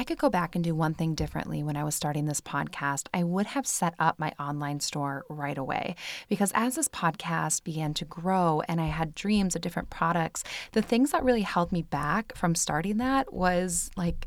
I could go back and do one thing differently when I was starting this podcast, I would have set up my online store right away. Because as this podcast began to grow and I had dreams of different products, the things that really held me back from starting that was like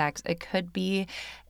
decks, it could be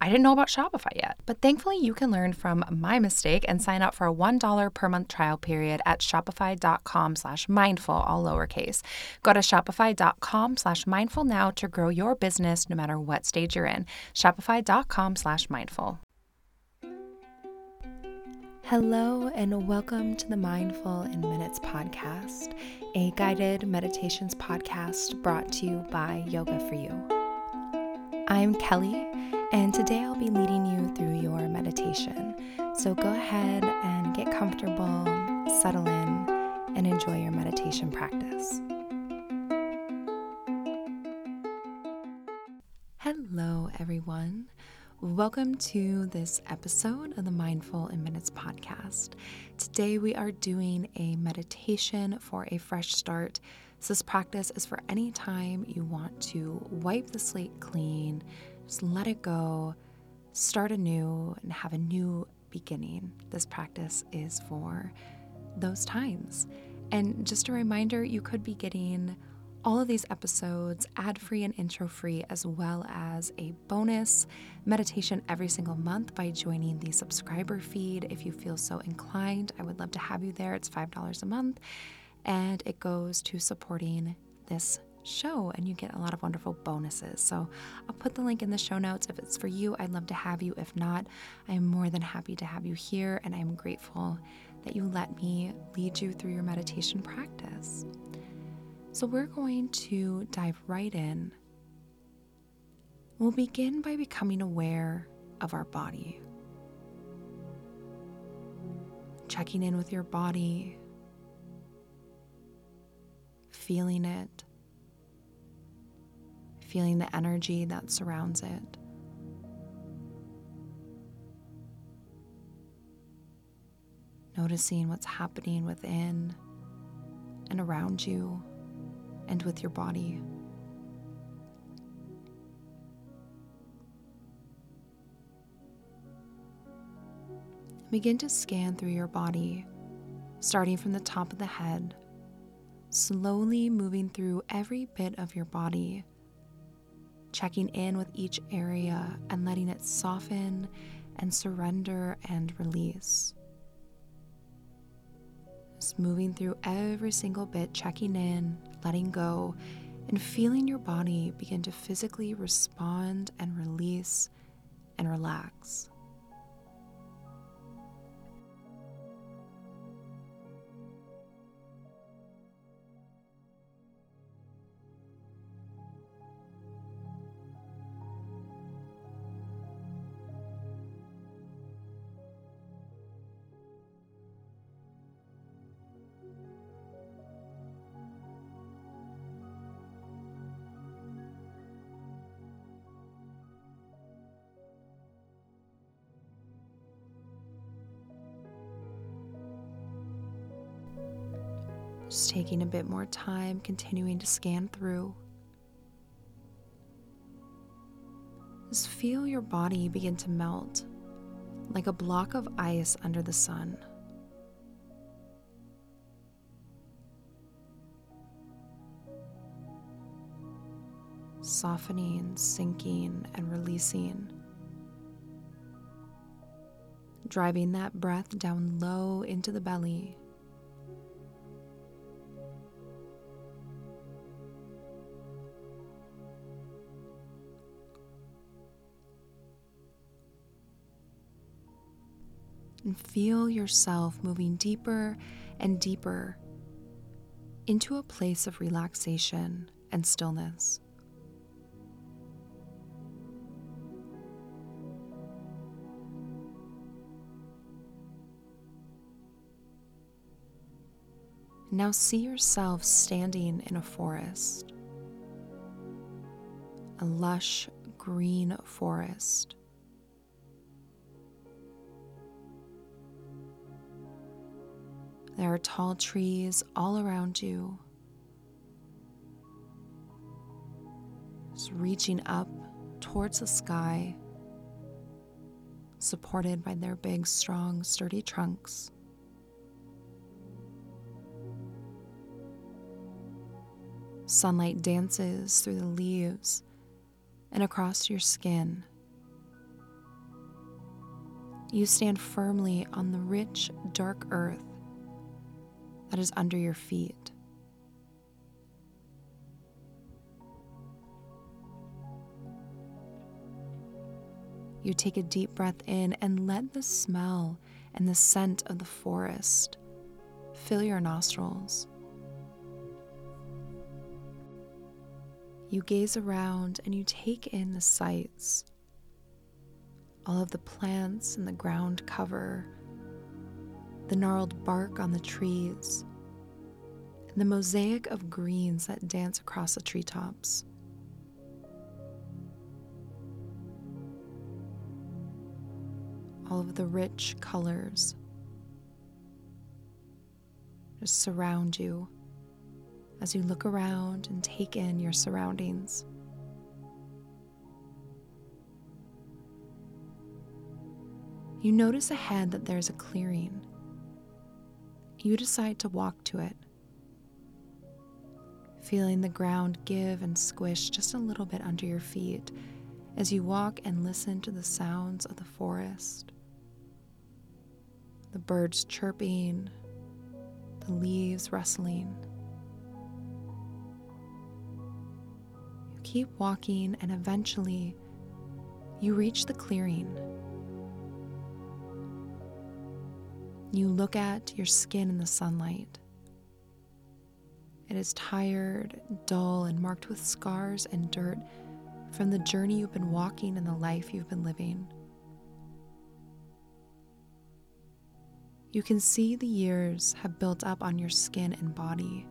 I didn't know about Shopify yet. But thankfully, you can learn from my mistake and sign up for a $1 per month trial period at shopify.com slash mindful, all lowercase. Go to shopify.com slash mindful now to grow your business no matter what stage you're in. Shopify.com slash mindful. Hello, and welcome to the Mindful in Minutes podcast, a guided meditations podcast brought to you by Yoga for You. I'm Kelly and today I'll be leading you through your meditation. So go ahead and get comfortable, settle in, and enjoy your meditation practice. Hello, everyone. Welcome to this episode of the Mindful in Minutes podcast. Today we are doing a meditation for a fresh start. So, this practice is for any time you want to wipe the slate clean, just let it go, start anew, and have a new beginning. This practice is for those times. And just a reminder you could be getting all of these episodes ad free and intro free, as well as a bonus meditation every single month by joining the subscriber feed. If you feel so inclined, I would love to have you there. It's $5 a month, and it goes to supporting this show and you get a lot of wonderful bonuses. So I'll put the link in the show notes. If it's for you, I'd love to have you. If not, I am more than happy to have you here and I'm grateful that you let me lead you through your meditation practice. So we're going to dive right in. We'll begin by becoming aware of our body. Checking in with your body, feeling it, feeling the energy that surrounds it. Noticing what's happening within and around you and with your body. Begin to scan through your body, starting from the top of the head, slowly moving through every bit of your body checking in with each area and letting it soften and surrender and release. Just moving through every single bit, checking in, letting go, and feeling your body begin to physically respond and release and relax. Just taking a bit more time, continuing to scan through. Just feel your body begin to melt like a block of ice under the sun. Softening, sinking, and releasing. Driving that breath down low into the belly. And feel yourself moving deeper and deeper into a place of relaxation and stillness. Now see yourself standing in a forest, a lush green forest. There are tall trees all around you, just reaching up towards the sky, supported by their big, strong, sturdy trunks. Sunlight dances through the leaves and across your skin. You stand firmly on the rich, dark earth that is under your feet. You take a deep breath in and let the smell and the scent of the forest fill your nostrils. You gaze around and you take in the sights, all of the plants and the ground cover, the gnarled bark on the trees, and the mosaic of greens that dance across the treetops. All of the rich colors just surround you as you look around and take in your surroundings. You notice ahead that there's a clearing. You decide to walk to it, feeling the ground give and squish just a little bit under your feet as you walk and listen to the sounds of the forest the birds chirping, the leaves rustling. You keep walking, and eventually you reach the clearing. You look at your skin in the sunlight. It is tired, dull, and marked with scars and dirt from the journey you've been walking and the life you've been living. You can see the years have built up on your skin and body.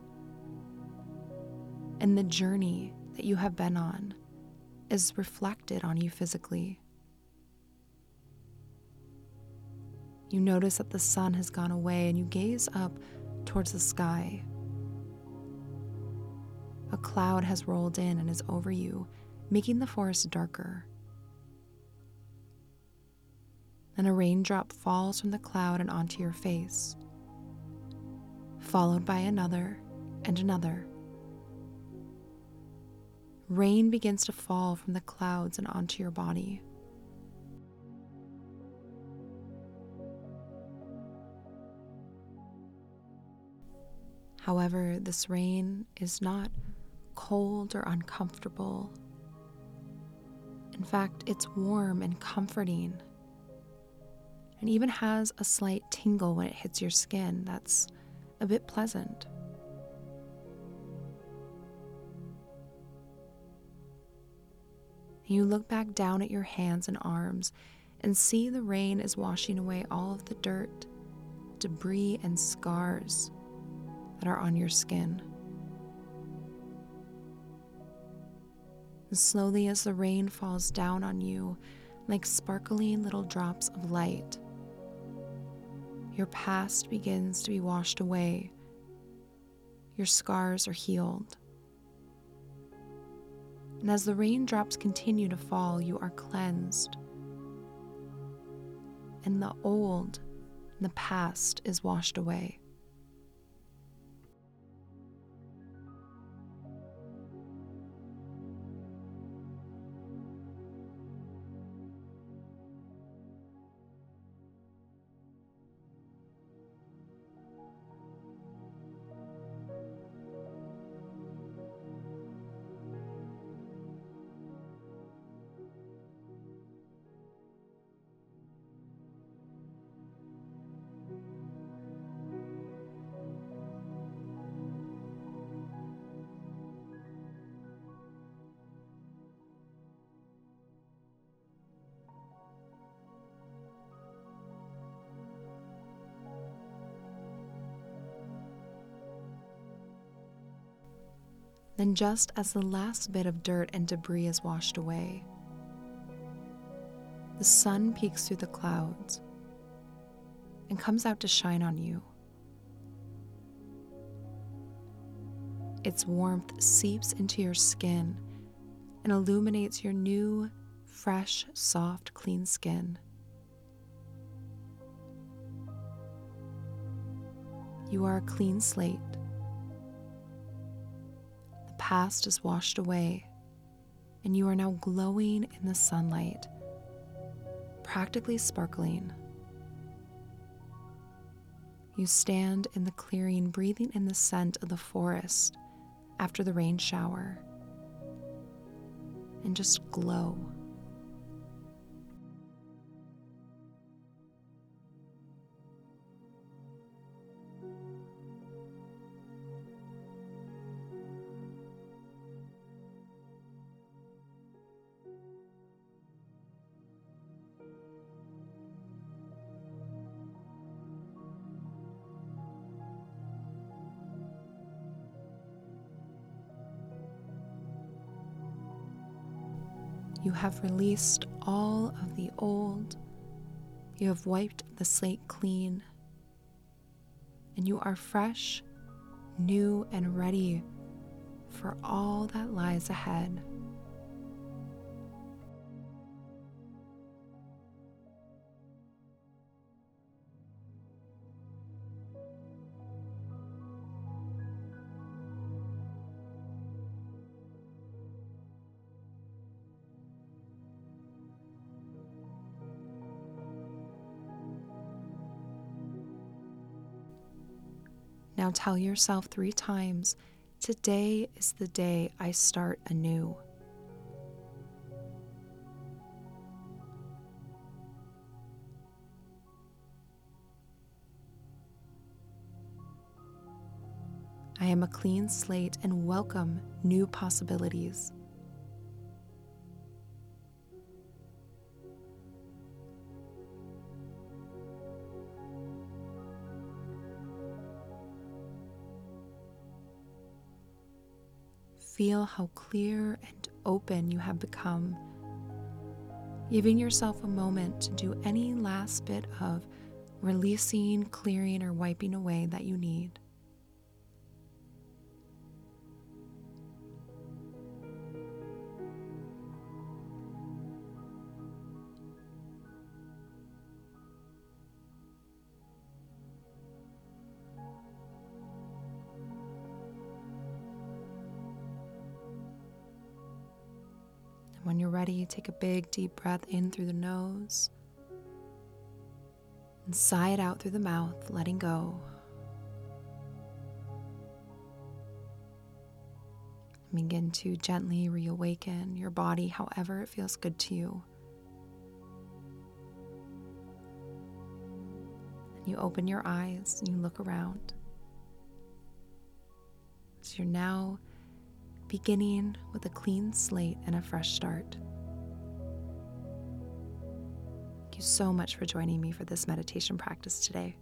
And the journey that you have been on is reflected on you physically. You notice that the sun has gone away and you gaze up towards the sky. A cloud has rolled in and is over you, making the forest darker. Then a raindrop falls from the cloud and onto your face, followed by another and another. Rain begins to fall from the clouds and onto your body. However, this rain is not cold or uncomfortable. In fact, it's warm and comforting, and even has a slight tingle when it hits your skin that's a bit pleasant. You look back down at your hands and arms and see the rain is washing away all of the dirt, debris, and scars that are on your skin. And slowly, as the rain falls down on you like sparkling little drops of light, your past begins to be washed away. Your scars are healed. And as the raindrops continue to fall, you are cleansed. And the old the past is washed away. Then, just as the last bit of dirt and debris is washed away, the sun peeks through the clouds and comes out to shine on you. Its warmth seeps into your skin and illuminates your new, fresh, soft, clean skin. You are a clean slate. Past is washed away, and you are now glowing in the sunlight, practically sparkling. You stand in the clearing, breathing in the scent of the forest after the rain shower, and just glow. You have released all of the old. You have wiped the slate clean. And you are fresh, new, and ready for all that lies ahead. Now tell yourself three times today is the day I start anew. I am a clean slate and welcome new possibilities. Feel how clear and open you have become, giving yourself a moment to do any last bit of releasing, clearing, or wiping away that you need. Take a big deep breath in through the nose and sigh it out through the mouth, letting go. Begin to gently reawaken your body however it feels good to you. And you open your eyes and you look around. So you're now beginning with a clean slate and a fresh start. Thank you so much for joining me for this meditation practice today.